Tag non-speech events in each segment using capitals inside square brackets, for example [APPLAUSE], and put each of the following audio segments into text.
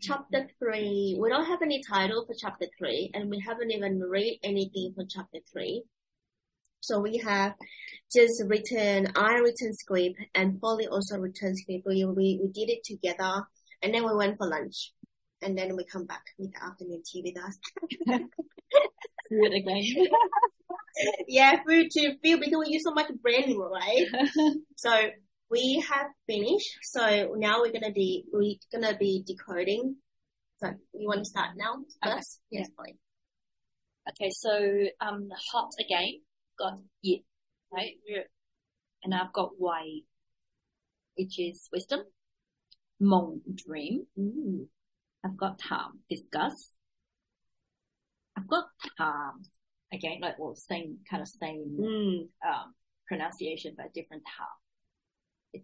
chapter three. We don't have any title for chapter three, and we haven't even read anything for chapter three. So we have just written, I written script, and Polly also written script. We, we, we did it together, and then we went for lunch, and then we come back with the afternoon tea with us. [LAUGHS] Food again. [LAUGHS] yeah, food to feel because we use so much brain, right? so [LAUGHS] we have finished. So now we're gonna be we're gonna be decoding. So you want to start now Okay. first? Yes, Polly. Okay, so um, hot again. Got it, right? And I've got white, which is wisdom. Mong, dream. Mm. I've got time, discuss. I've got time, again, like well, same kind of same Mm. um, pronunciation, but different time.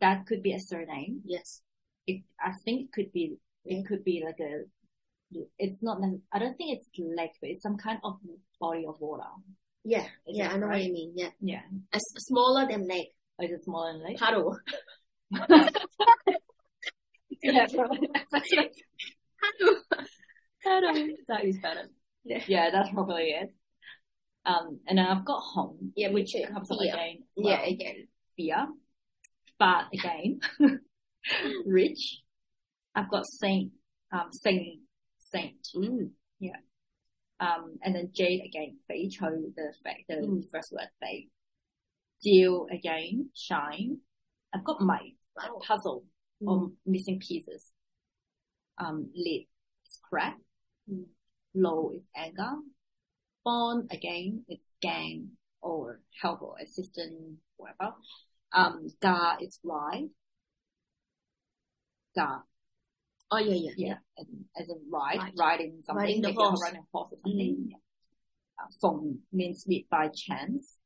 That could be a surname. Yes. It, I think it could be, it could be like a, it's not, I don't think it's lake, but it's some kind of body of water. Yeah. Is yeah, I know what you mean. Yeah. Yeah. As smaller than lake. Like a smaller than lake. Paddle. [LAUGHS] yeah, [LAUGHS] probably. Paddle. Paddle. That is better. Yeah. Yeah, that's probably it. Um, and then I've got home, Yeah, which comes up again. Yeah, well, again. fear. But again, [LAUGHS] rich. I've got saint, um, saint, saint. Mm. Um, and then jade again, fei chou, the the Mm. first word fei. Deal again, shine. I've got my Wow. puzzle Mm. or missing pieces. Um, lit is crack. Mm. Low is anger. Bond again, it's gang or help or assistant, whatever. Um, ga is ride. Ga, Oh yeah, yeah. yeah, and as in ride, Ride. riding something, Riding the like horse. riding a horse or something. Yeah. Uh, feng means meet by chance.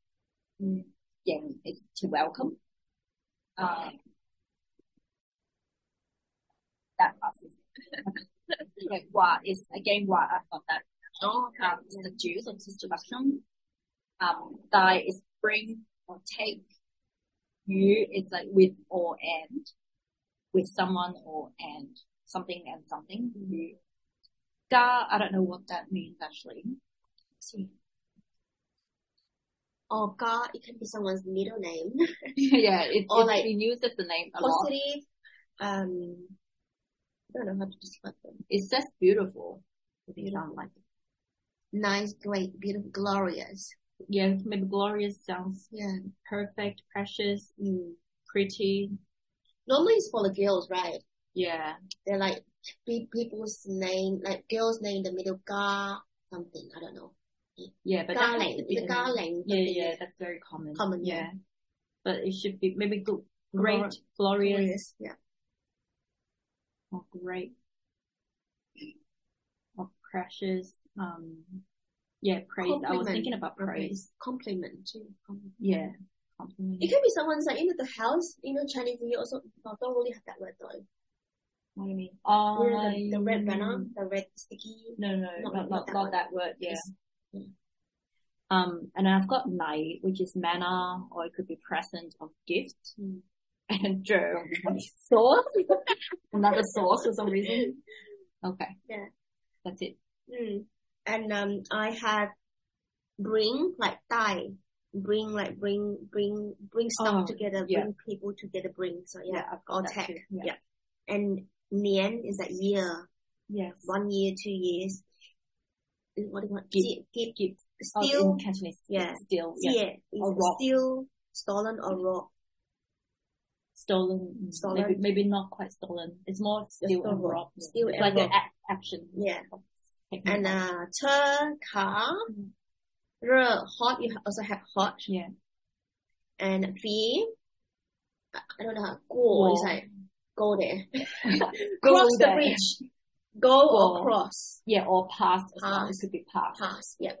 Mm. Yang is to welcome. Um, that passes. [LAUGHS] okay, wa is again wa. I've got that. Oh, okay. Um, seduce or seduction. Um, die is bring or take. You is like with or and. With someone or and. Something and something. You. Da, I don't know what that means actually. see. Oh God, it can be someone's middle name. [LAUGHS] yeah, it's, [LAUGHS] Or it's like been used as the name a lot. Positive. Um, I don't know how to describe them. It says beautiful. Beautiful. sounds like Nice, great, beautiful, glorious. Yeah, maybe glorious sounds Yeah. perfect, precious, Mm. pretty. Normally it's for the girls, right? Yeah, They're like pe- people's name, like girls' name, the middle Ga something. I don't know. yeah, but that Garland, the the- garland. Yeah, yeah, that's very common. Common, yeah. yeah. But it should be maybe good, great, Glor- glorious, Glorious. Yeah. or great, or precious. Um, yeah, praise. I was thinking about praise. Compliment too. Compliment. Yeah, compliment. It can be someone's like, you know, the house, you know, Chinese New Year also don't really have that word though. What do you mean? Oh, You know, the, the red banner, the red sticky. No, no, Not- not, not that not word. that word. Yeah. Yeah. Um, and I've got night, which is manner, or it could be present or gift. Mm. And [LAUGHS] germ, source, [LAUGHS] another source for some reason. [LAUGHS] Okay. Yeah. That's it. Mm. And um, I have bring like tie, bring like bring bring bring stuff Oh, together, yeah. bring people together, bring. So yeah, got or tech. too. Yeah. Yeah. And nian is that year, Yes. one year, two years. What do you want? Give. Give, Give. Oh, Cantonese. yeah. Still. Yeah. Yeah. Or. Steal, stolen or rob. Stolen. Stolen. Maybe, maybe not quite stolen. It's more steal Steal and rob. rob. It's and like an action. Yeah. Technique. And uh, turn car, re, hot. You also have hot yeah. and fear. I don't know how. Go is like go there. [LAUGHS] Go cross the bridge. Go or cross. Yeah, or pass. as well. It Pass. could be past. Pass. Yeah.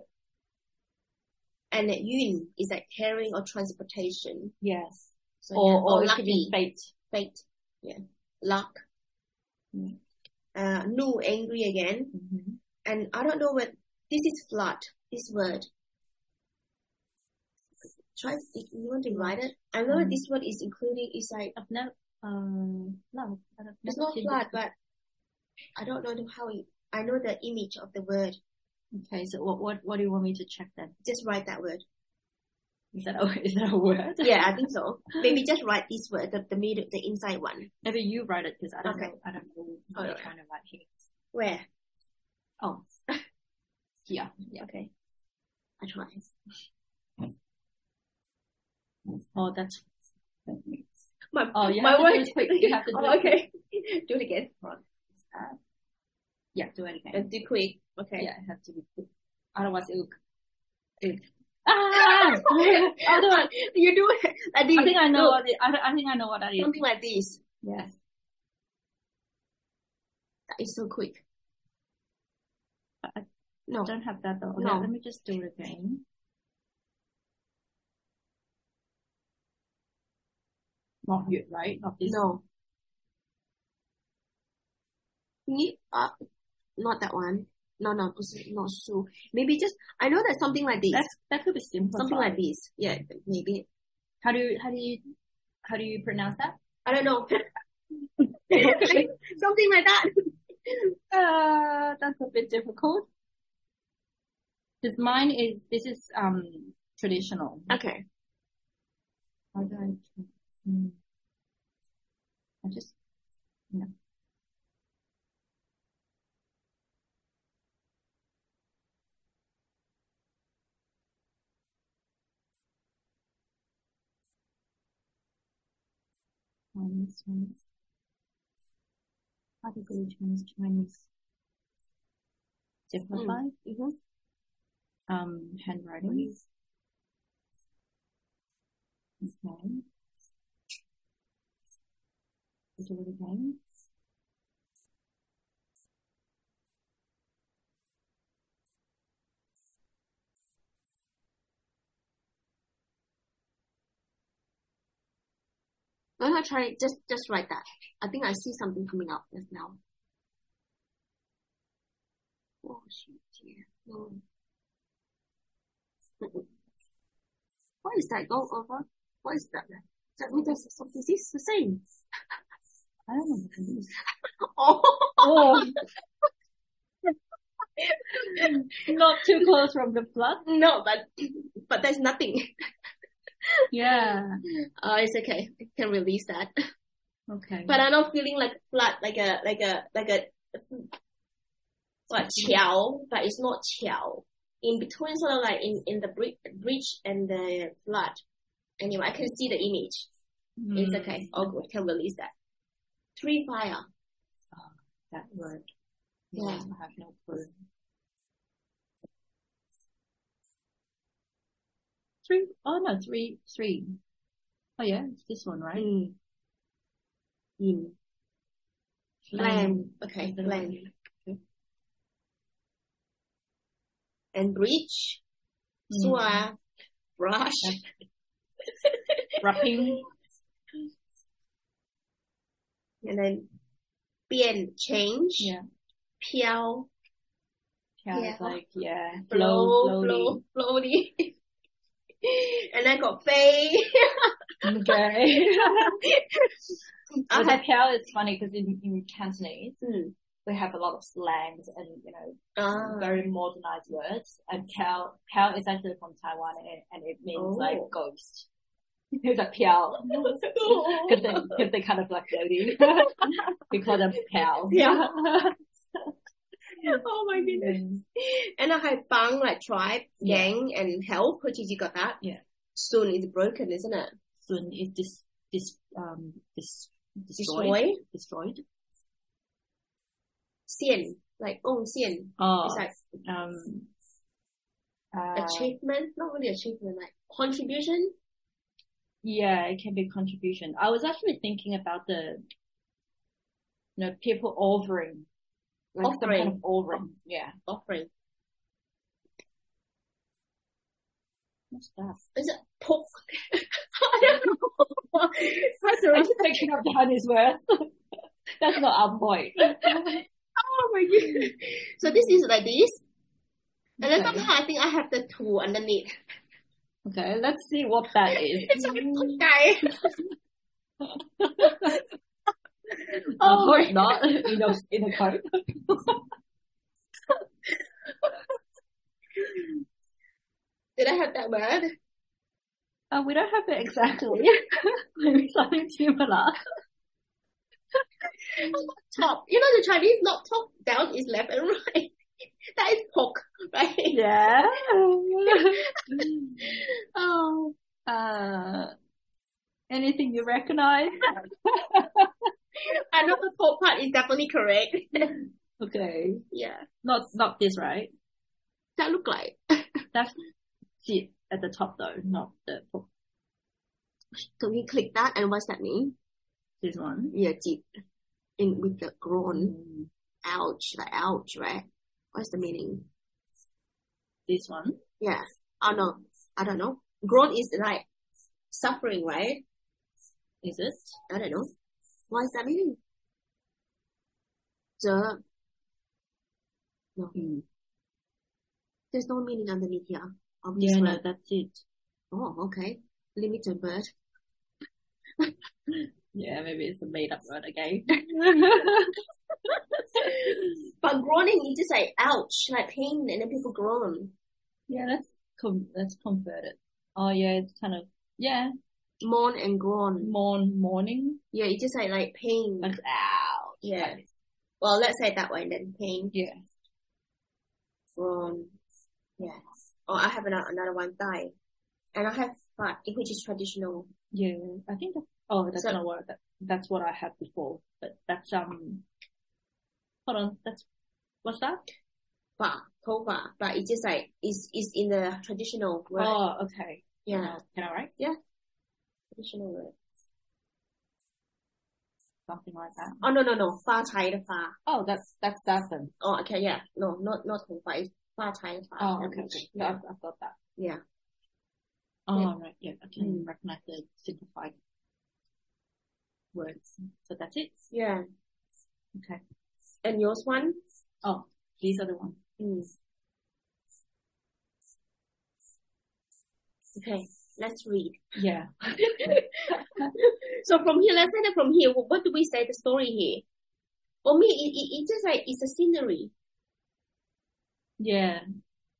And yun is like carrying or transportation. Yes. So Or, yeah, or, it could be lucky, fate. fate. Yeah. Luck. Mm. Uh, no, angry again. hmm And I don't know what this is flood. This word. Try. You want to write it? I know Mm. this word is including. It's like I've never, um, no, it's not flood, but I don't know how. it- I know the image of the word. Okay, so what what what do you want me to check then? Just write that word. Is that a, [LAUGHS] is that a word? Yeah, I think so. [LAUGHS] Maybe just write this word, the the middle, the inside one. Maybe you write it because I don't Okay. know. I don't know what Oh, you're okay. trying to write here. Where? Oh, [LAUGHS] yeah, yeah. Okay. I try. Oh, that's. My, Oh, you my have to word. do it quick. [LAUGHS] You have to do oh, it okay. [LAUGHS] do it again. Uh, yeah, do it again. And do quick. Okay. Yeah, it has to be quick. Otherwise, it will. It, ah! ah! It. You do it. I, I think I know what it, I, I think I know what that is. Something like this. Yes. That is so quick. No. don't have that though. Okay, No. let me just do it again. Not yet, right? Not this. No. Ni- uh, not that one. No, no, not so. Maybe just I know that something like this. That's, that could be simple. something like this. Yeah, maybe. How do you, how do you, how do you pronounce that? I don't know. [LAUGHS] [LAUGHS] something like that. [LAUGHS] Uh, that's a bit difficult. Because mine is, this is, um, traditional. Okay. How do I, hmm. I just, no. Chinese, Chinese. Category Chinese, Chinese. Simplified, Mhm. Um, handwriting. Okay. Do it again. I'm gonna try just just write that. I think I see something coming up just now. Oh! Yeah. No. What is that? Go over. What is that? That means there's something. Is this the same? I don't know what it is. Oh. Oh. [LAUGHS] Not too close from the flood. no, but but there's nothing. Yeah. Uh, it's okay. I can release that. Okay. But I'm not feeling like flat, like a like a like a what qiao, but it's not qiao. In between, sort of like in in the bridge, bridge and the flood. Anyway, I can see the image. It's Mm, okay. All good. Can release that. Three fire. Oh, that word. Yeah. I have no clue. Three. Oh no, three, three. Oh yeah, it's this one, right? Mm. Yin. Land. Okay, Flame. land. And bridge. Mm. Sua. Brush. Wrapping. [LAUGHS] And then 变 change. Yeah. 飘 Yeah, Yeah. like yeah, flow, flow, flow, floaty. [LAUGHS] and I got Faye. Okay. [LAUGHS] I had, piao is funny because in, in Cantonese mm, we have a lot of slangs and you know ah, very modernized words. And piao piao is actually from Taiwan and, and it means Oh. [LAUGHS] like ghost. It's a piao [LAUGHS] because they because they kind of like floating. [LAUGHS] we call them piao. Yeah. oh my goodness. And I have Bang, like tribe, Yeah. gang, and help, which is you got that. Yeah. Soon is broken, isn't it? Sun is this this um this Destroy. destroyed destroyed. Xian, like Gong Xian. Oh, It's like um, uh, achievement, not really achievement, like contribution. Yeah, it can be contribution. I was actually thinking about the, you know, people offering, like some kind Offering. of offering. Yeah. Offering. What's that? Is it pork? I don't know. That's I'm just picking up Chinese words. [LAUGHS] That's not our point. [LAUGHS] Oh my goodness. So this is like this. And then Okay. somehow I think I have the two underneath. Okay, let's see what that is. [LAUGHS] It's like a guy. [LAUGHS] Oh, hope not. You know, in a coat. [LAUGHS] Did I have that word? Uh, we don't have it exactly. Maybe something similar. [LAUGHS] top. You know the Chinese not top down is left and right. [LAUGHS] That is pork, right? Yeah. [LAUGHS] Oh, uh, anything you recognize? I know the pork part is definitely correct. okay. yeah, Not not this, right? that look like. That's it at the top though, not the poke. Can we click that and what's that mean? This one. Yeah, deep in with the groan. Mm, Ouch, like ouch, right? What's the meaning? This one. Yeah. Oh no, I don't know. Groan is like suffering, right? Is it? I don't know. What is that meaning? The Mm. there's no meaning underneath here. Yeah, no, that's it. Oh, okay. Limited word. [LAUGHS] Yeah, maybe it's a made up word again. [LAUGHS] But groaning you just say ouch, like pain, and then people groan. yeah, let's com- let's convert it. Oh yeah, it's kind of yeah, Moan and groan. mourn morning. Yeah, it's just like like pain. Like ow. Yeah. Well, let's say it that way then. Pain, Yeah. groan. Yeah. Oh, I have another another one. Die. And I have fat, which is traditional. Yeah. I think that, oh that's So- not what that that's what I had before. But that's um hold on, that's what's that? Fa, tova. But it's just like it's it's in the traditional word. Oh, okay. Yeah, Uh, Can I write? Yeah. Traditional word. Something like that. Oh no no no. Fa chai the fa. Oh, that's that's that then. Oh okay yeah. No not not tova. It's fa chai fa. Oh, okay, okay. Yeah. I've, I've got that. Yeah. Oh, Yeah. right. Yeah, I can Mm. recognize the simplified words. So that's it. Yeah. Okay. And yours one? Oh, these are the ones. Mm. Okay, let's read. Yeah. [LAUGHS] So from here, let's say that from here, what do we say the story here? For me, it, it, it's just like, it's a scenery. Yeah.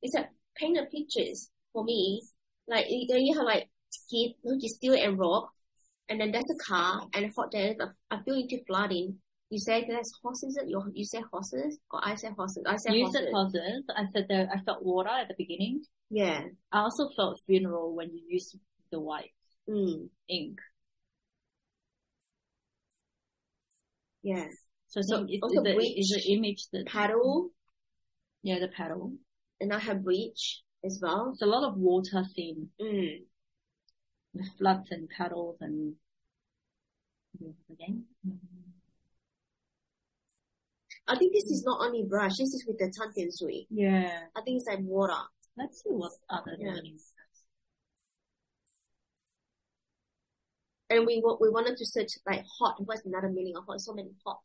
It's a paint of pictures for me. Like, you- you have like skid, which is steel and rock. And then there's a car and hot there's a, a building to flooding. You say there's horses, you, you say horses, or I say horses, I say You horses. said horses. I said that I felt water at the beginning. Yeah. I also felt funeral when you used the white Mm. ink. Yeah. So, So also the, it's the image that Paddle, yeah the paddle. and I have bridge as well. It's a lot of water scene Mm with floods and paddles and again. I think this is not only brush. This is with the tantin sui. Yeah. I think it's like water. Let's see what other yeah. meanings. And we we wanted to search like hot. What's another meaning of hot? So many hot.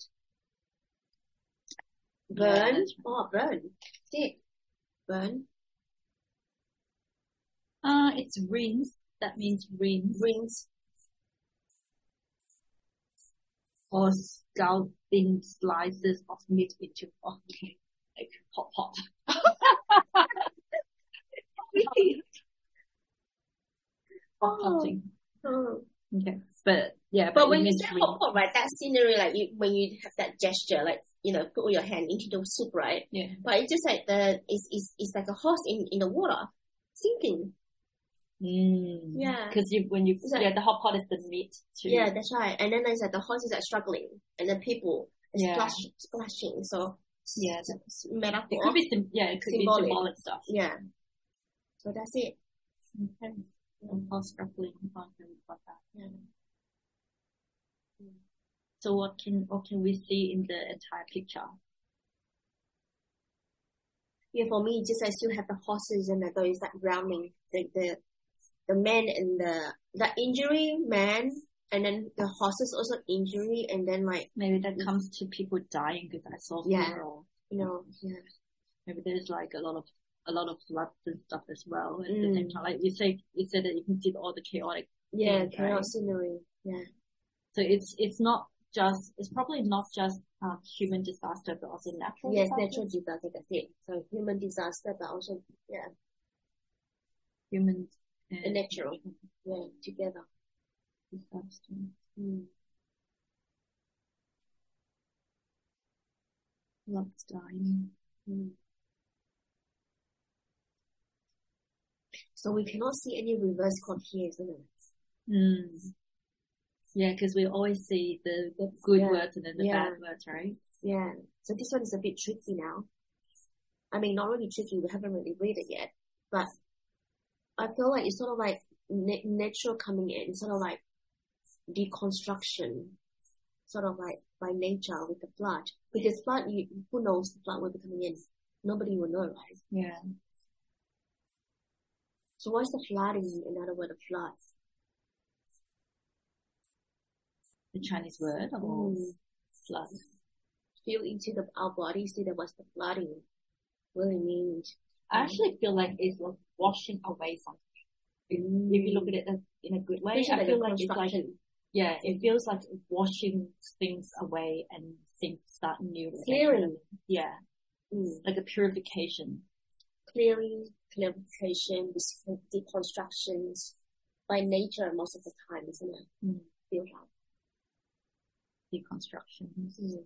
Burn. Yeah. Oh, burn. Sick. Burn. Uh, it's rinse that means rinse. Rings. Or scalding slices of meat into okay, like hot pot. Hot [LAUGHS] Oh. potting. Oh. Okay. But yeah, But it when you say hot pot, right, that scenery, like you, when you have that gesture, like, you know, put your hand into the soup, right? Yeah. But it's just like the, it's, it's, it's like a horse in, in the water, sinking. Mm. Yeah. Because you, when you, It's like- yeah, the hot pot is the meat too. Yeah, that's right. And then there's like the horses are struggling, and the people Yeah. splash, splashing. So Yeah. it's, it's metaphor. It could be, sim- yeah, it could Symbolic. be symbolic stuff. Yeah. So that's it. Okay. And horse struggling, like that. Yeah. So what can, what can we see in the entire picture? Yeah, for me, just I still have the horses and the those that drowning, the the the man and the the injury man, and then the horses also injury, and then like Maybe that comes to people dying because I saw Yeah. funeral. you know, yeah, Maybe there's like a lot of a lot of floods and stuff as well at the same Mm. time. Like you say, you said that you can see all the chaotic. yeah, Things, chaos right? scenery, yeah, So it's it's not just, it's probably not just um, human disaster, but also natural Yes, disaster. natural disaster, that's it. So human disaster, but also, yeah, Human and natural, yeah, together. disaster. Mm. Lots dying. Mm. So we cannot see any reverse code here, isn't it? Mm. Yeah, because we always see the, the good Yeah. words and then the Yeah. bad words, right? Yeah. So this one is a bit tricky now. I mean, not really tricky. We haven't really read it yet, but I feel like it's sort of like na- natural coming in, sort of like deconstruction, sort of like by nature with the flood. Because flood, you, who knows the flood will be coming in? Nobody will know, right? Yeah. So what's the flooding? Another word of flood. The Chinese word or Mm. flood. Feel into the our body, see that what's the flooding really means. I actually feel like it's like washing away something. If you look at it in a good way, I feel like it's like, yeah, it feels like washing things away and things start new. Clearing. Yeah, Mm. like a purification. clearing, clarification, dis- deconstructions by nature most of the time, isn't it? Mm. Feel like. Deconstruction. Mm.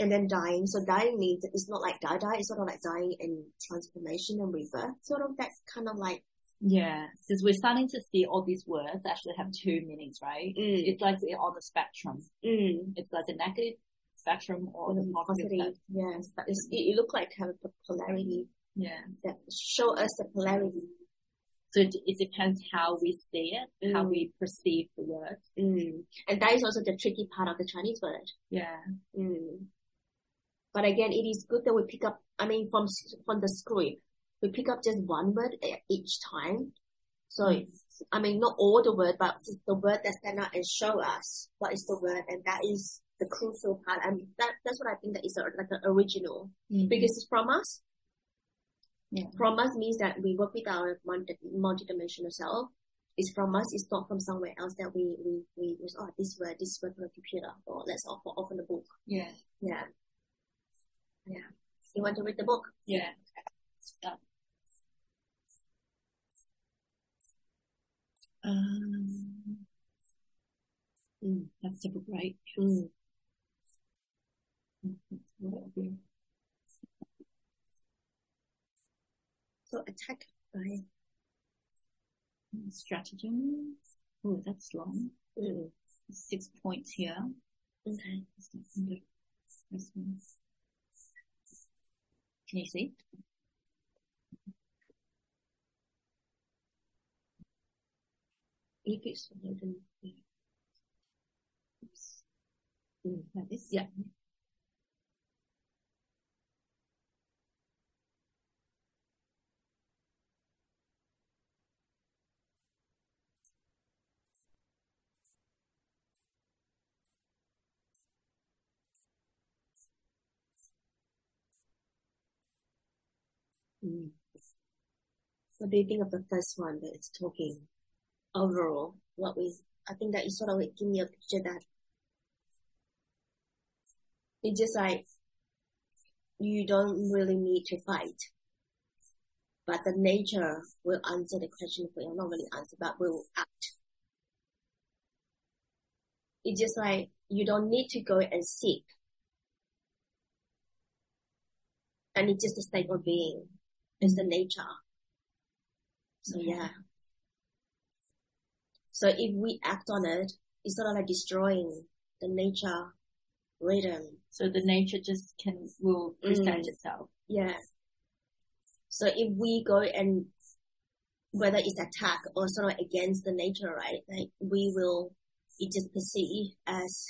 And then dying. So dying means it's not like die die, it's sort of like dying and transformation and rebirth. Sort of that kind of like Yeah, because we're starting to see all these words actually have two meanings, right? mm, It's like on the spectrum. mm, It's like the negative spectrum or the positive. positive. spectrum. Yes, but it's, it, it look like have a polarity Yeah. that show us the polarity. So it, it depends how we see it, how Mm. we perceive the word. Mm. And that is also the tricky part of the Chinese word. Yeah. Mm. But again, it is good that we pick up, I mean, from, from the script, we pick up just one word each time. So, I mean, not all the word, but the word that stand out and show us what is the word. And that is the crucial part. And that, that's what I think that is a, like the original Because because it's from us. Yeah. From us means that we work with our multi, multidimensional self. It's from us. It's not from somewhere else that we, we, we, we oh, this word, this word from the computer, or let's open the book. yeah, Yeah. Yeah. You want to read the book? yeah. Um, Mm. that's the book, right? Mm. That's what I'll do. So attack by. Stratagem. Oh, that's long. Mm. Six points here. Okay. Can you see? If it's. Like this? Yeah. Mm. You think of the first one that it's talking overall? What we, I think that is sort of like give me a picture that it's just like you don't really need to fight, but the nature will answer the question for you. Not really answer, but will act. It's just like you don't need to go and seek, and it's just a state of being. It's the nature. So yeah. So if we act on it, it's sort of like destroying the nature rhythm. So the nature just can, will present Mm. itself. Yeah. So if we go and whether it's attack or sort of against the nature, right? Like we will, it just perceive as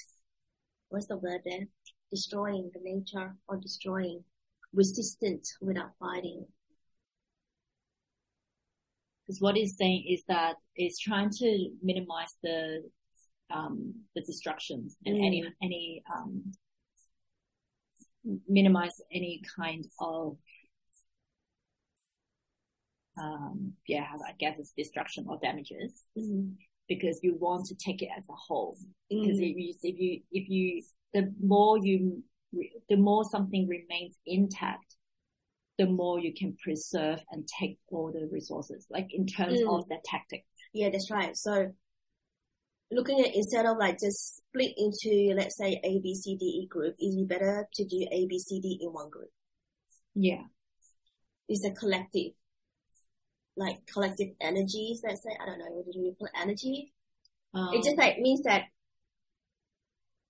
what's the word there? Destroying the nature or destroying resistant without fighting. Because what it's saying is that it's trying to minimize the um, the destructions and Mm. any any um, minimize any kind of um, yeah, I guess it's destruction or damages Mm. because you want to take it as a whole. Because Mm. if you, if you, if you, the more you, the more something remains intact, the more you can preserve and take all the resources, like in terms Mm. of the tactics. Yeah, that's right. So looking at instead of like just split into let's say A, B, C, D, E group, is it better to do A, B, C, D in one group? Yeah. It's a collective, like collective energies. Let's say I don't know what do you call energy? Um, It just like means that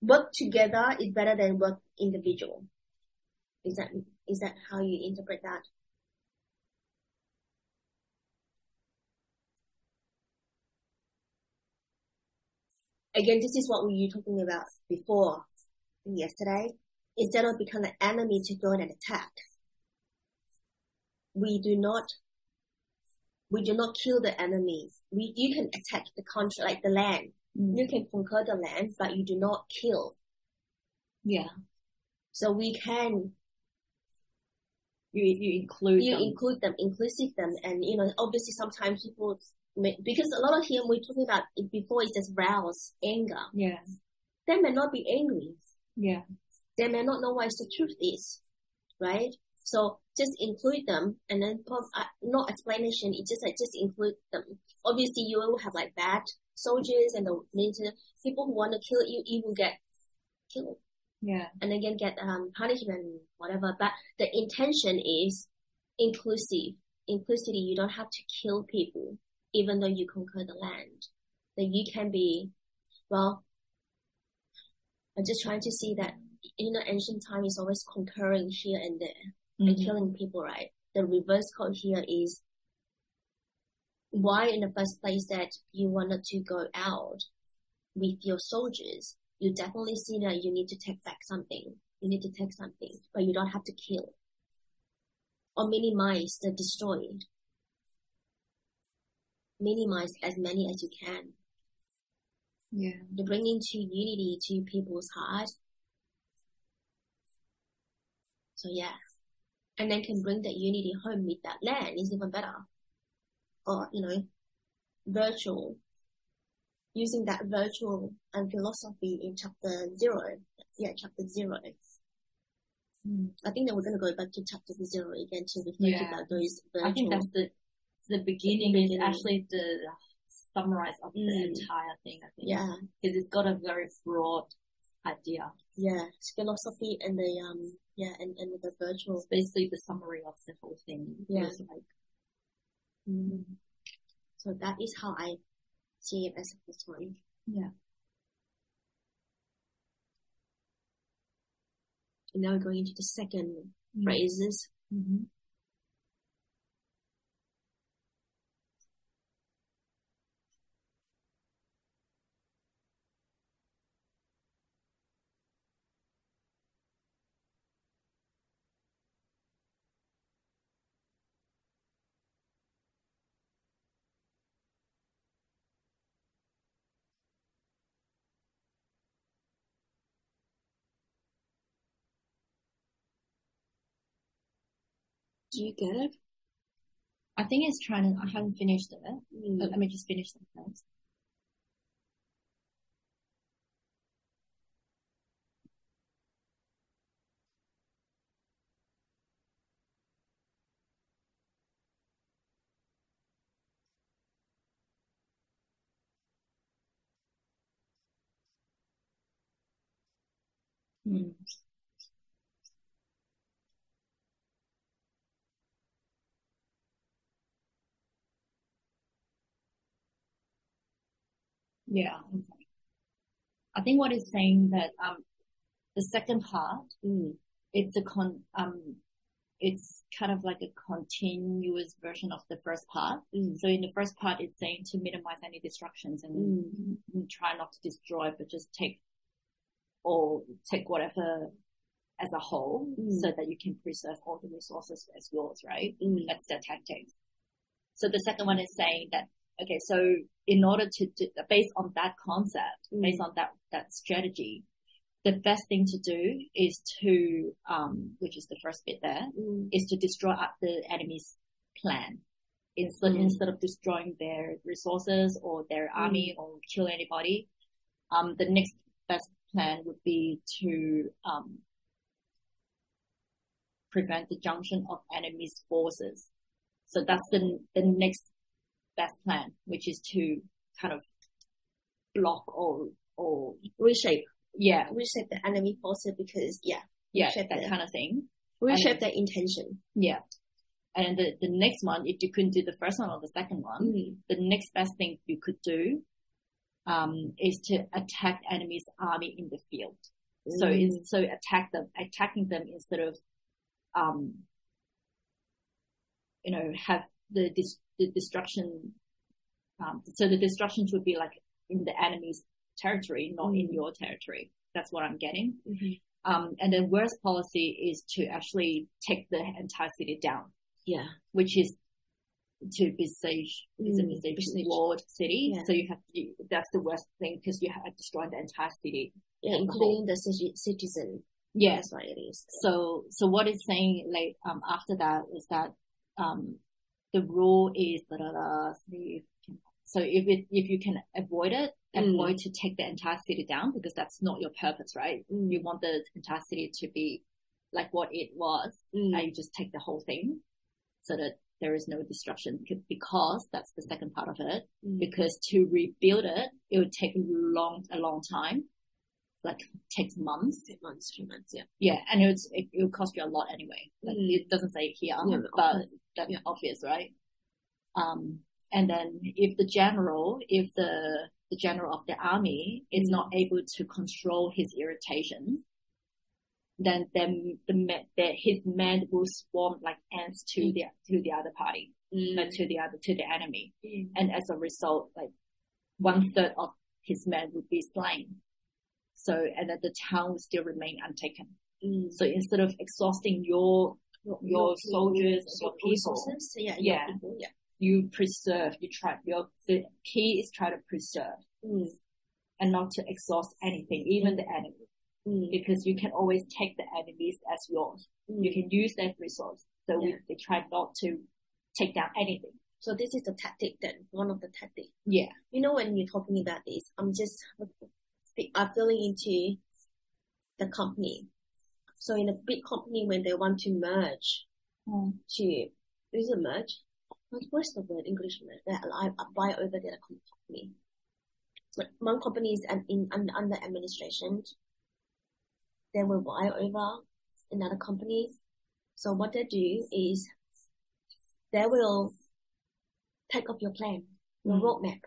work together is better than work individual. Is that is that how you interpret that? Again, this is what we were talking about before yesterday. Instead of becoming an enemy to go and attack, we do not we do not kill the enemy. We you can attack the country like the land. mm, You can conquer the land, but you do not kill. yeah. So we can You, you include you them. include them, inclusive them, and you know obviously sometimes people may, because a lot of here we're talking about before it's just rouse anger. yeah. They may not be angry. Yeah. They may not know what the truth is, right? So just include them, and then uh, no explanation. It just like just include them. Obviously, you will have like bad soldiers and the people who want to kill you. You will get killed. Yeah. and again get um punishment whatever. But the intention is inclusive. Inclusivity you don't have to kill people even though you conquer the land. That you can be well i'm just trying to see that in the ancient time is always conquering here and there and Mhm. killing people right? The reverse code here is why in the first place that you wanted to go out with your soldiers, you definitely see that you need to take back something. You need to take something, but you don't have to kill or minimize the destroyed. Minimize as many as you can Yeah. to bring into unity to people's heart. So yeah, and then can bring that unity home with that land is even better. Or you know, virtual, using that virtual and philosophy in chapter zero. Yeah, chapter zero. Mm. I think that we're gonna go back to chapter zero again to reflect Yeah. about those virtual. I think that's the the beginning is beginning. actually the summarize of the Mm. entire thing. I think yeah, because it's got a very broad idea. yeah, it's philosophy and the um, yeah, and and the virtual. It's basically the summary of the whole thing. Yeah. Like Mm. So that is how I see it as a first one. Yeah. And now we're going into the second Mm. phrases. mhm. Do you get it? I think it's trying to. I haven't finished it. Mm. But let me just finish that first. Mm. Yeah. Okay. I think what it's saying that um the second part Mm. it's a con um it's kind of like a continuous version of the first part. Mm. So in the first part, it's saying to minimize any distractions and, Mm. and try not to destroy, but just take or take whatever as a whole Mm. so that you can preserve all the resources as yours, right? Mm. That's the tactics. So the second one is saying that, okay, so in order to, do based on that concept, Mm. based on that, that strategy, the best thing to do is to, um, which is the first bit there, Mm. is to destroy up the enemy's plan. instead Mm. instead of destroying their resources or their army or kill anybody. Um, the next best plan would be to um, prevent the junction of enemy's forces. So that's the the next best plan, which is to kind of block or or Reshape, yeah reshape the enemy forces because yeah, yeah Reshape that the- kind of thing. reshape their intention. Yeah. And the, the next one, if you couldn't do the first one or the second one, Mm. the next best thing you could do um, is to attack enemy's army in the field. So Mm. it's so attack them, attacking them instead of, um, you know, have the dis- the destruction. Um, so the destructions would be like in the enemy's territory, not in Mm. your territory. That's what I'm getting. Mhm. Um, and the worst policy is to actually take the entire city down Yeah. which is to besiege, Mm, besiege besiege. walled city. Yeah. So you have to, that's the worst thing because you have destroyed the entire city. Yeah, including the citi- citizen. Yes. That's what it is. So, so what it's saying, like, um, after that is that, um, the rule is, da, da, da, see if- so if it, if you can avoid it, Mm. avoid to take the entire city down because that's not your purpose, right? Mm. You want the entire city to be like what it was Mm. and you just take the whole thing so that there is no destruction because that's the second part of it. Mm. Because to rebuild it, it would take a long, a long time. Like takes months. Three months, three months, yeah. Yeah. And it would, it, it would cost you a lot anyway. Like Mm. it doesn't say here, Yeah, but course. that's Yeah. obvious, right? Um, and then if the general, if the, the general of the army is Mm. not able to control his irritation, then then the the, his men will swarm like ants to Mm. the to the other party, Mm. uh, to the other to the enemy, Mm. and as a result, like one third of his men would be slain. So and then the town will still remain untaken. Mm. So instead of exhausting your your soldiers, your people, resources, yeah, your Yeah. people, yeah. you preserve. You try your the key is try to preserve Mm. and not to exhaust anything, even the enemy, Mm. because you can always take the enemies as yours. Mm. you can use that resource. So we, Yeah. they try not to take down anything. So this is the tactic then, one of the tactics. Yeah. You know, when you're talking about this, I'm just, Feeling into the company. So in a big company, when they want to merge to, is it merge? What's the word English merge? That I, buy over the company. So one company is in, under, under administration. They will buy over another company. So what they do is they will take up your plan, your Mm. roadmap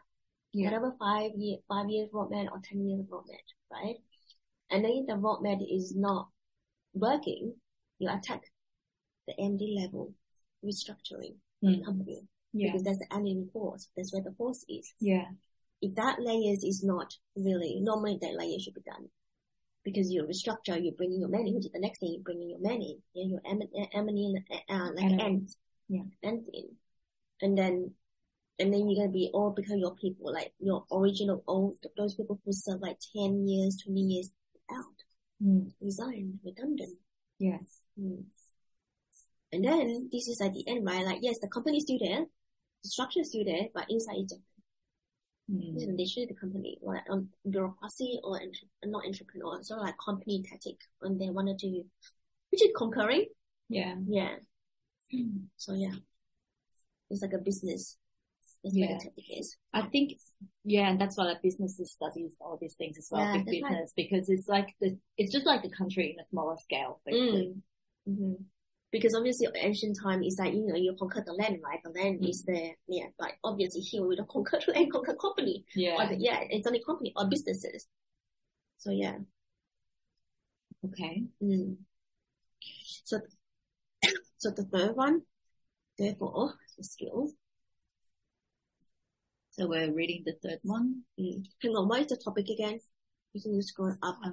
Yeah. whatever five year five years roadmap or ten years roadmap, right? And then if the roadmap is not working, you attack the MD level restructuring Mm. company Yeah. because that's the enemy force. That's where the force is. Yeah. If that layers is not really normally that layer should be done because you restructure, you bring in your money, which is the next thing you bring in your money, then your em- em- emily uh, like Enemy. ant, Yeah. ant in, and then and then you're gonna be all because your people, like your original old, those people who serve like 10 years, 20 years out, Mm. resign, redundant. Yes. Mm. And then this is at the end, right? Like, yes, the company is still there, the structure is still there, but inside is different. Mm. Is literally the company, or like um, bureaucracy or entre- not entrepreneur, sort of like company tactic when they want to which is conquering. Yeah. Yeah. So yeah, it's like a business. Yeah. what the tactic is. I think, yeah, and that's why like businesses studies all these things as well, Yeah, big business, because it's like the, it's just like the country in a smaller scale, basically. Mm. hmm Because obviously ancient time is like, you know, you conquer the land, right? The land Mm. is there, yeah. But obviously here we don't conquer the [LAUGHS] land, conquer company. Yeah. The, yeah, it's only company or businesses. So yeah. Okay. Mm. So, [COUGHS] so the third one, therefore, the skill. So we're reading the third one. Mm. Hang on, what is the topic again? You can just scroll up. Uh,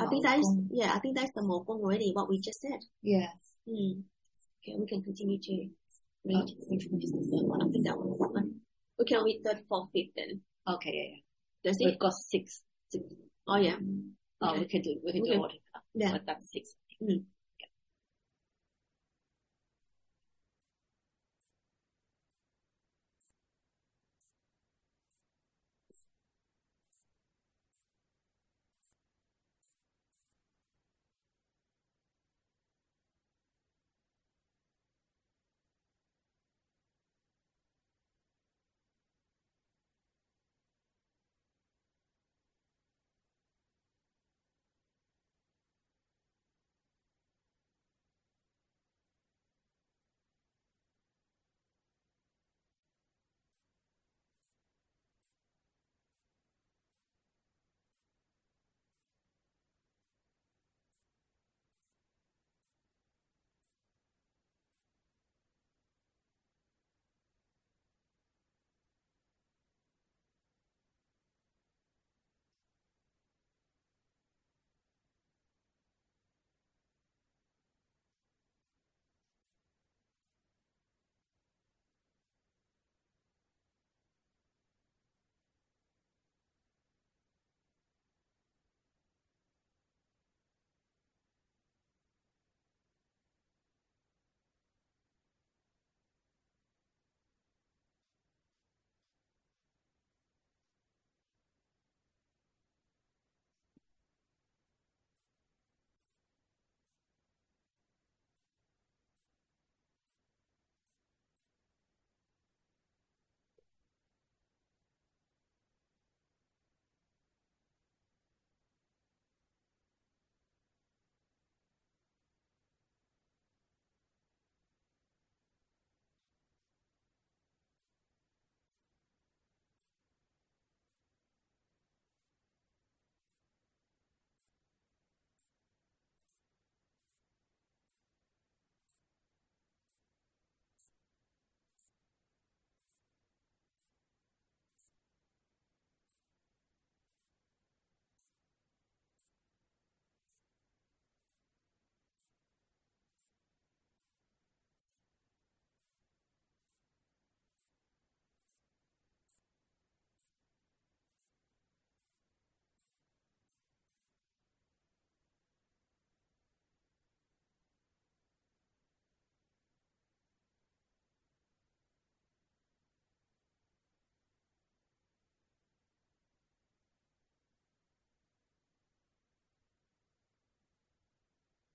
I think that is, yeah, I think that's the more already, what we just said. Yes. Mm. Okay, we can continue to read. Which one is the third one? I think that one. one. We can read third, fourth, fifth then. Okay, yeah, yeah. That's We've it? got six. six. Oh yeah. Oh, Okay. we can do, we can Okay. do order. Yeah. But that's six. Mm.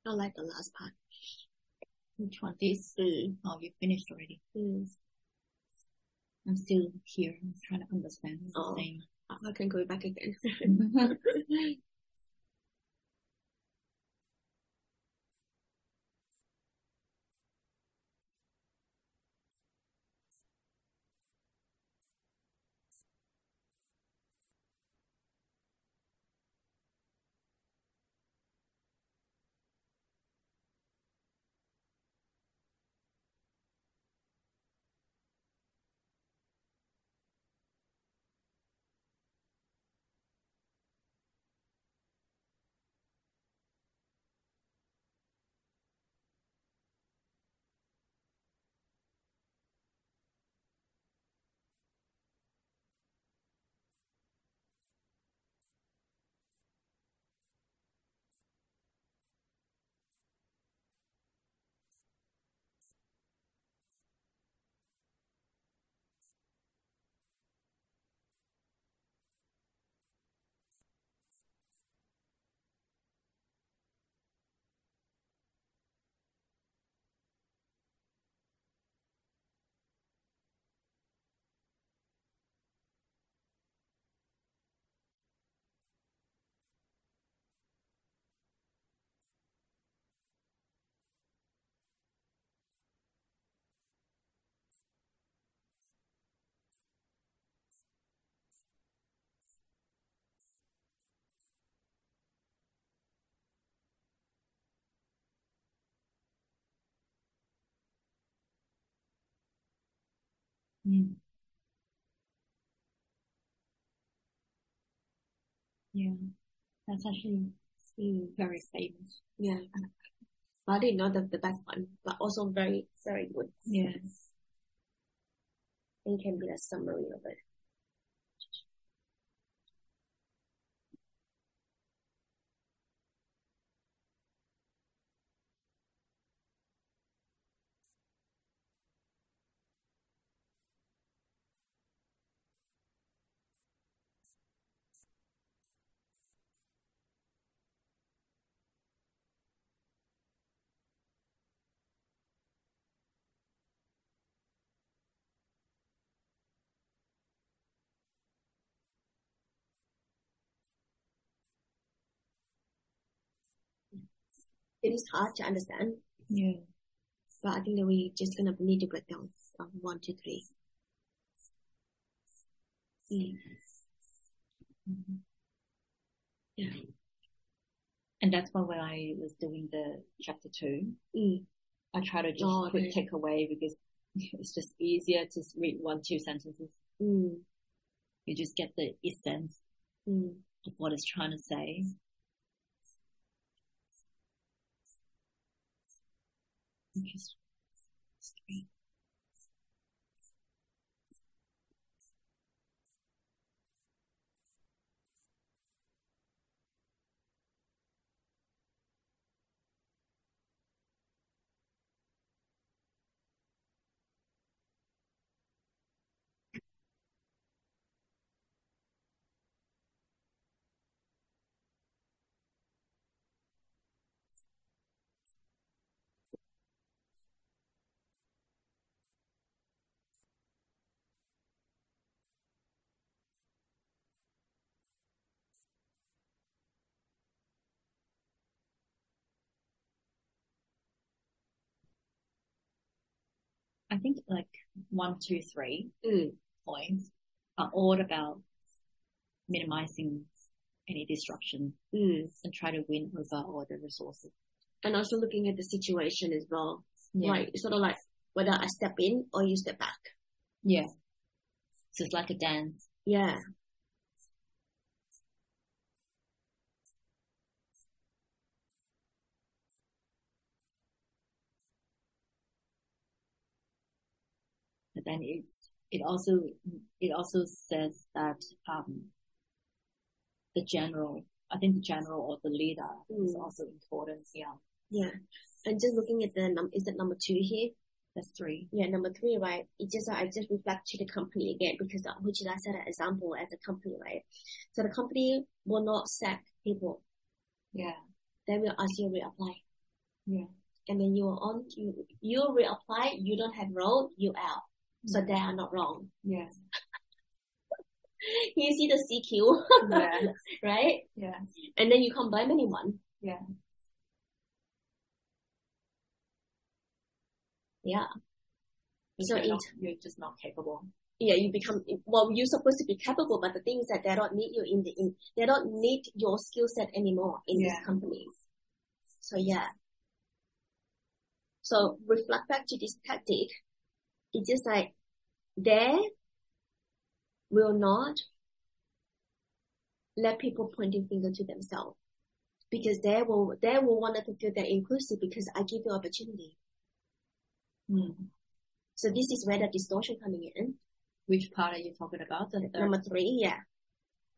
I like the last part. Which one? This? Mm. Oh, you finished already. Mm. I'm still here. I'm trying to understand Oh. I can go back again. [LAUGHS] Mm. Yeah, that's actually Mm. very famous. Yeah. But I didn't know the, the best one, but also very, very good. Yes. It can be a summary of it. It is hard to understand, Yeah. but I think that we just gonna need to break down of one, two, three. Mm. Mhm. Yeah. And that's why when I was doing the chapter two, Mm. I try to just Oh, quick okay. take away because [LAUGHS] it's just easier to read one, two sentences. Mm. You just get the essence Mm. of what it's trying to say. Which I think like one, two, three Mm. points are all about minimizing any disruption Mm. and try to win over all the resources. And also looking at the situation as well. Yeah. Like, sort of like whether I step in or you step back. Yeah. So it's like a dance. Yeah. Then it's, it also, it also says that, um, the general, I think the general or the leader is Mm. also important. Yeah. Yeah. And just looking at the num, is that number two here? That's three. Yeah, number three, right? It just, I just reflect to the company again because, which is I said an example as a company, right? So the company will not sack people. Yeah. They will ask you to reapply. Yeah. And then you are on, you, you reapply, you don't have role, you out. Mm. So they are not wrong. Yes. [LAUGHS] You see the CQ, Yes. [LAUGHS] right? Yes. And then you can't blame anyone. Yeah. Yeah. So So you're, in not, you're just not capable. yeah, you become well. You're supposed to be capable, but the thing is that they don't need you in the in. They don't need your skill set anymore in Yeah. this company. So yeah. So reflect back to this tactic. It's just like they will not let people pointing finger to themselves because they will they will want to feel they're inclusive because I give you opportunity. Hmm. So this is where the distortion coming in. Which part are you talking about? Number three, yeah.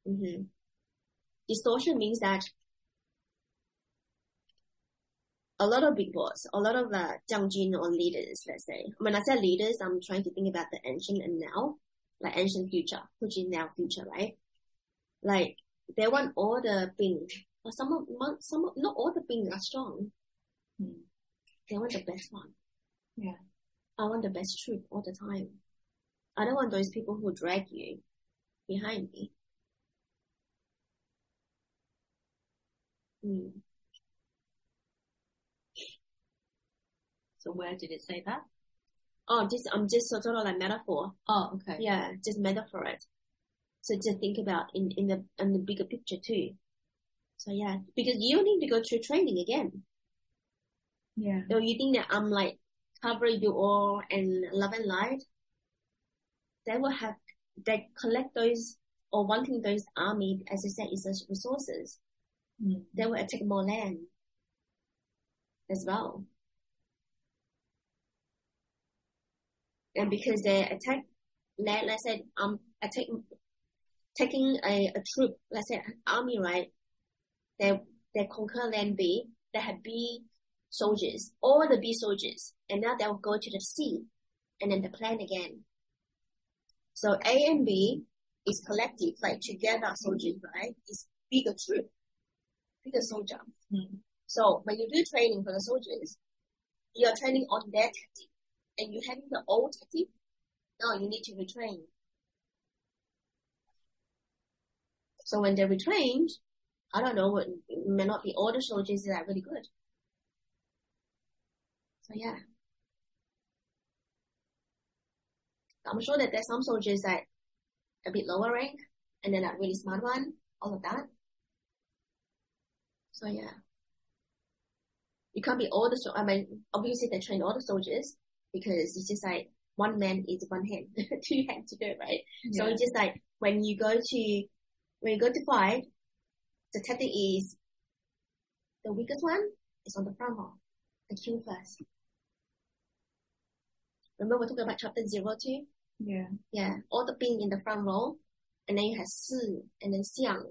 hmm Distortion means that a lot of big boss, a lot of uh, 将军 or leaders, let's say. When I say leaders, I'm trying to think about the ancient and now, like ancient future, which is now future, right? Like they want all the Bing, or some of, some of, not all the Bing are strong. Hmm. They want the best one. Yeah. I want the best truth all the time. I don't want those people who drag you behind me. Mm. So where did it say that? Oh, just I'm just sort of like metaphor. Oh, okay. Yeah, just metaphor it. So just think about in in the in the bigger picture too. So yeah, because you need to go through training again. Yeah. So you think that I'm like covering you all and love and light? They will have they collect those or wanting those army, as I said, is resources. Hmm. They will attack more land as well. And because they attack land, let's say um attack taking a, a troop, let's say an army, right? They they conquer land B, they have B soldiers, all the B soldiers, and now they'll go to the C and then the plan again. So A and B is collective, like together soldiers, right? It's bigger troop, bigger soldier. Hmm. So when you do training for the soldiers, you're training on their tactic, and you having the old tactic. no, you need to retrain. So when they're retrained, I don't know, it may not be all the soldiers that are really good. So yeah. I'm sure that there's some soldiers that a bit lower rank and then a really smart one, all of that. So yeah. You can't be all the, so- I mean, obviously they train all the soldiers because it's just like one man is one hand, [LAUGHS] two hands to do it, right? So it's just like when you go to, when you go to fight, the tactic is the weakest one is on the front row, the kill first. Remember we talked about chapter zero two? Yeah. Yeah, all the Bing in the front row, and then you have Si and then Xiang.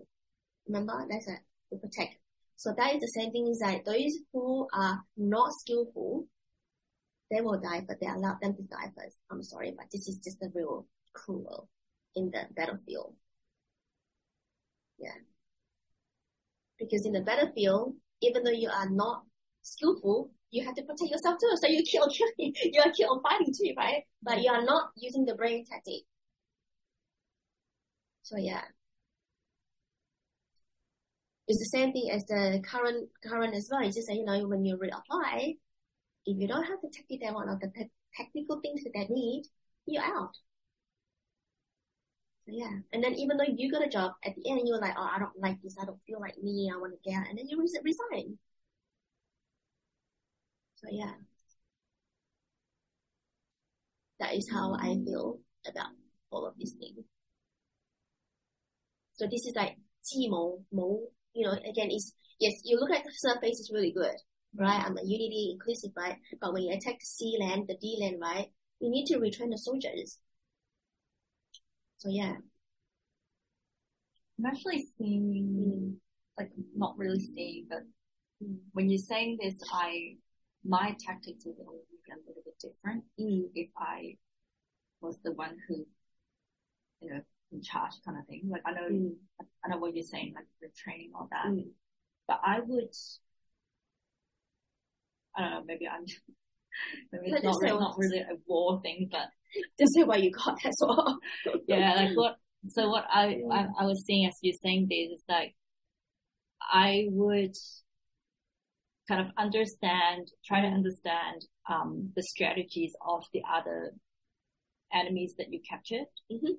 Remember, that's a to protect. So that is the same thing is that those who are not skillful, they will die, but they allow them to die first. I'm sorry, but this is just a real cruel in the battlefield. Yeah. Because in the battlefield, even though you are not skillful, you have to protect yourself too. So you kill, kill [LAUGHS] you are kill on fighting too, right? But you are not using the brain tactic. So yeah. It's the same thing as the current current as well. It's just that, you know, when you reapply, if you don't have the they want or the te- technical things that they need, you're out. So yeah. And then even though you got a job, at the end you're like, oh, I don't like this, I don't feel like me, I want to get out, and then you res- resign. So yeah. That is how I mm. feel about all of these things. So this is like 计谋, mo, you know, again, it's, yes, you look at the surface, it's really good, right? I'm a unity, inclusive, right? But when you attack the C land, the D land, right? You need to retrain the soldiers. So yeah. I'm actually seeing, Mm. like, not really seeing, but Mm. when you're saying this, I, my tactics will be a little bit different Mm. if I was the one who, you know, in charge kind of thing. Like, I know. I know what you're saying, like the training, all that, Mm. but I would, I don't know, maybe I'm, [LAUGHS] maybe it's not, really, not really a war thing, but [LAUGHS] Just say what you got. [LAUGHS] That's all. yeah, like what, so what I, I, I was saying as you're saying this is like, I would kind of understand, try to understand, um, the strategies of the other enemies that you captured Mhm.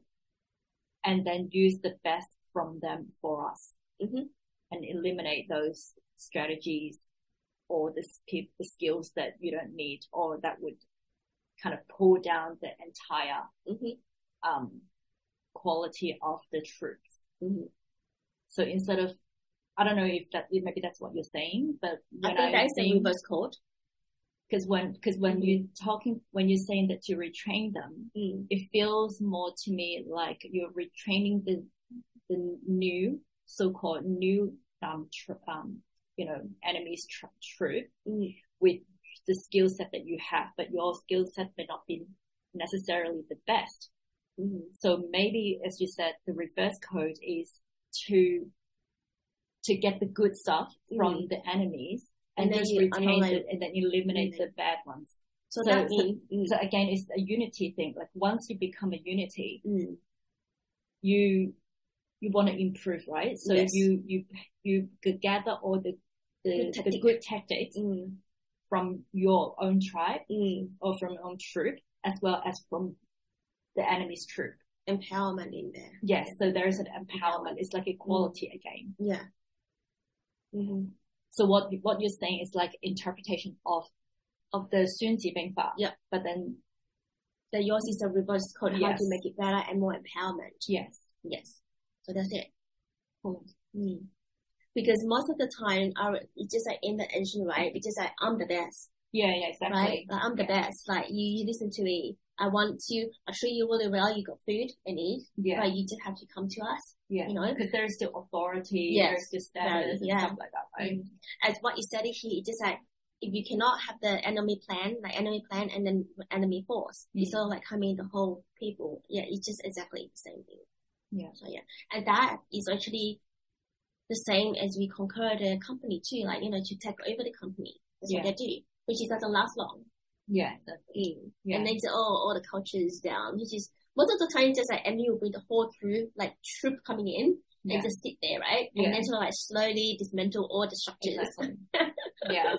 and then use the best from them for us Mhm. and eliminate those strategies or the, the skills that you don't need or that would kind of pull down the entire Mhm. um, quality of the troops. Mhm. So instead of, I don't know if that maybe that's what you're saying, but I think the think reverse code. because when because when Mhm. you're talking when you're saying that you retrain them, Mm. it feels more to me like you're retraining the the new so-called new um, tr- um you know enemies tr- troop Mm. with the skill set that you have, but your skill set may not be necessarily the best. Mm. So maybe, as you said, the reverse code is to to get the good stuff from the enemies and, And then just you retain it and then eliminate eliminate. the bad ones. So, So- that so- mm, So again, it's a unity thing. Like once you become a unity, mm, you you want to improve, right? So Yes. you you you could gather all the the, Good the good tactics mm, from your own tribe mm, or from your own troop, as well as from the enemy's troop. empowerment in there. Yes, so there is an empowerment. It's like equality again. Yeah. hmm So what what you're saying is like interpretation of of the Sun Zi Bing Fa. Yep. But then That yours is a reverse code, how to make it better and more empowerment. yes, Yes. So that's it. Cool. Mm. Because most of the time, our it's just like in the engine right? It's just like I'm the best, yeah, yeah, exactly. right? Like, I'm the Yeah. best. Like you, you listen to me. I want to. I treat you really well. You got food and eat, Yeah, but you just have to come to us. yeah. You know, Because there is still authority, Yes. there's still status Yeah. and stuff like that, right? as what you said here, it's just like if you cannot have the enemy plan, like enemy plan and then enemy force, Mm. it's all like coming the whole people. Yeah, it's just exactly the same thing. Yeah. So yeah, and that is actually the same as we conquer the company too. Like you know, to take over the company. That's Yeah. what they do, which is doesn't last long. Yeah, exactly. Mm. Yeah. And then it's all all the cultures down, which is most of the time just like enemy will bring the whole troop like troop coming in yeah. and just sit there, right? Yeah. And then sort of like slowly dismantle all the structures. Exactly. [LAUGHS] yes.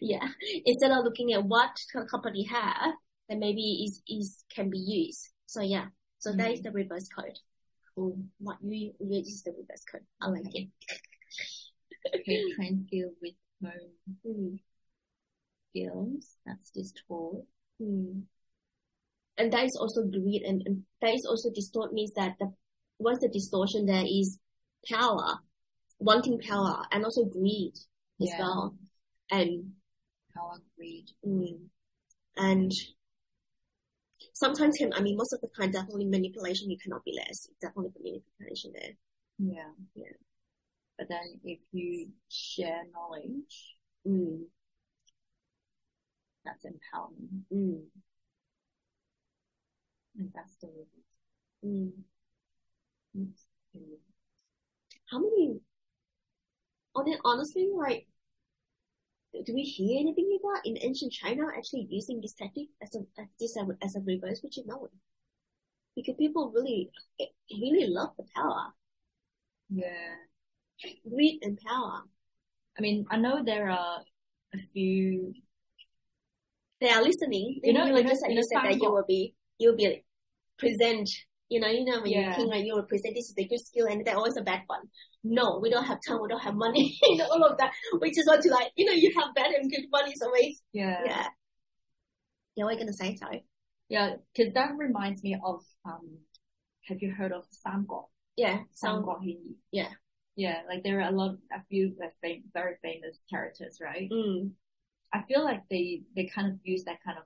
yeah. Instead of looking at what company have, that maybe is is can be used. So yeah. So that is Mm. the reverse code. Cool. What you register with reverse code. I like it. Okay, [LAUGHS] train skill with home Mm. skills. That's this tool. Mm. And that is also greed, and, and that is also distort means that the once the distortion there is power, wanting power, and also greed as Yeah. well, and Power, greed. Mm. And sometimes can, I mean, most of the time, definitely manipulation, you cannot be less. Definitely manipulation there. Yeah. Yeah. But then if you share knowledge, Mm. that's empowerment. Mm. And that's the Mm. How many, on it, honestly, like, do we hear anything about in ancient China actually using this tactic as a, as this as a, reverse, which you know? Because people really, really love the power, Yeah. greed and power. I mean, I know there are a few, they are listening. You know- you, you know- just like you know said that you will be you will be present. You know, you know when Yeah. you're king, like you will present this is a good skill and they're always a bad one. No, we don't have time, we don't have money, [LAUGHS] you know, all of that. We just want to like, you know, you have bad and good one is always yeah, yeah. Yeah, what are you gonna say, sorry? yeah, because that reminds me of, um, have you heard of Samgok? Yeah, so Samgok Hin yeah. Yeah, like there are a lot, a few very famous characters, right? mm, I feel like they, they kind of use that kind of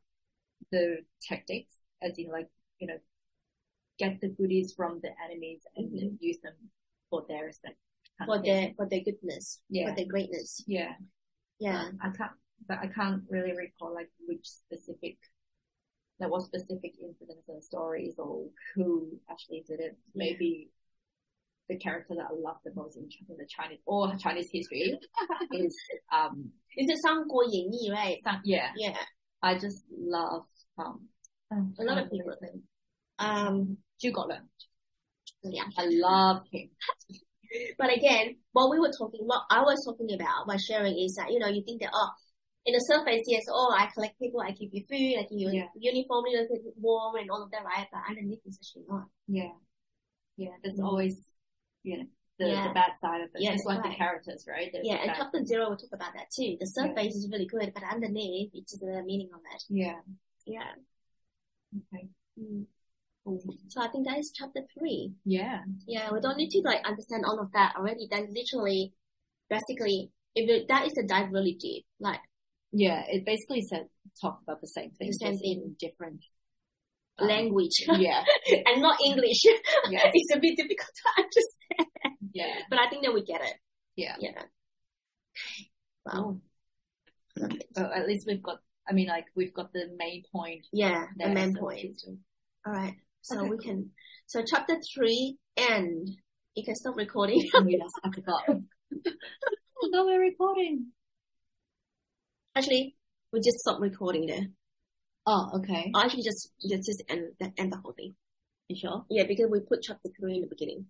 the tactics as in like, you know, get the goodies from the enemies and mm-hmm. use them for their sake. For their for their goodness. Yeah. For their greatness. Yeah. Yeah. Um, I can't but I can't really recall like which specific there was specific incidents and stories or who actually did it. Maybe yeah. the character that I love the most in, in the Chinese or Chinese history [LAUGHS] is um is it Sang Guo Ying Yi, right? Sang, yeah. Yeah. I just love um oh, a lot of people um, Zhuge Liang. Yeah, I love him. [LAUGHS] but again, what we were talking, what I was talking about by sharing is that, you know, you think that, oh, in the surface, yes, oh, I collect people, I give you food, I give you yeah. uniform, you know, warm and all of that, right? But underneath is actually not. Yeah. Yeah, there's mm. always, you know, the, yeah. the bad side of it. Yeah, it's like right. the characters, right? There's yeah, and Captain Zero will talk about that too. The surface yeah. is really good, but underneath, it is the meaning of it. Yeah. Yeah. Okay. Mm. So I think that is chapter three. yeah Yeah, we don't need to like understand all of that already. That's literally, basically, if it, that is a dive really deep. Like, yeah it basically said talk about the same thing The same thing. in different um, language [LAUGHS] yeah and not English. [LAUGHS] yeah it's a bit difficult to understand, yeah but I think that we get it. Yeah. Yeah. Wow. so at least we've got I mean like we've got the main point Yeah, the main point. All right. So Okay, we can. So chapter three end. You can stop recording. [LAUGHS] Oh, yes, I forgot. [LAUGHS] Oh, I forgot we're recording. Actually, we just stop recording there. Oh, okay. Or actually, just just just end end the whole thing. You sure? Yeah, because we put chapter three in the beginning.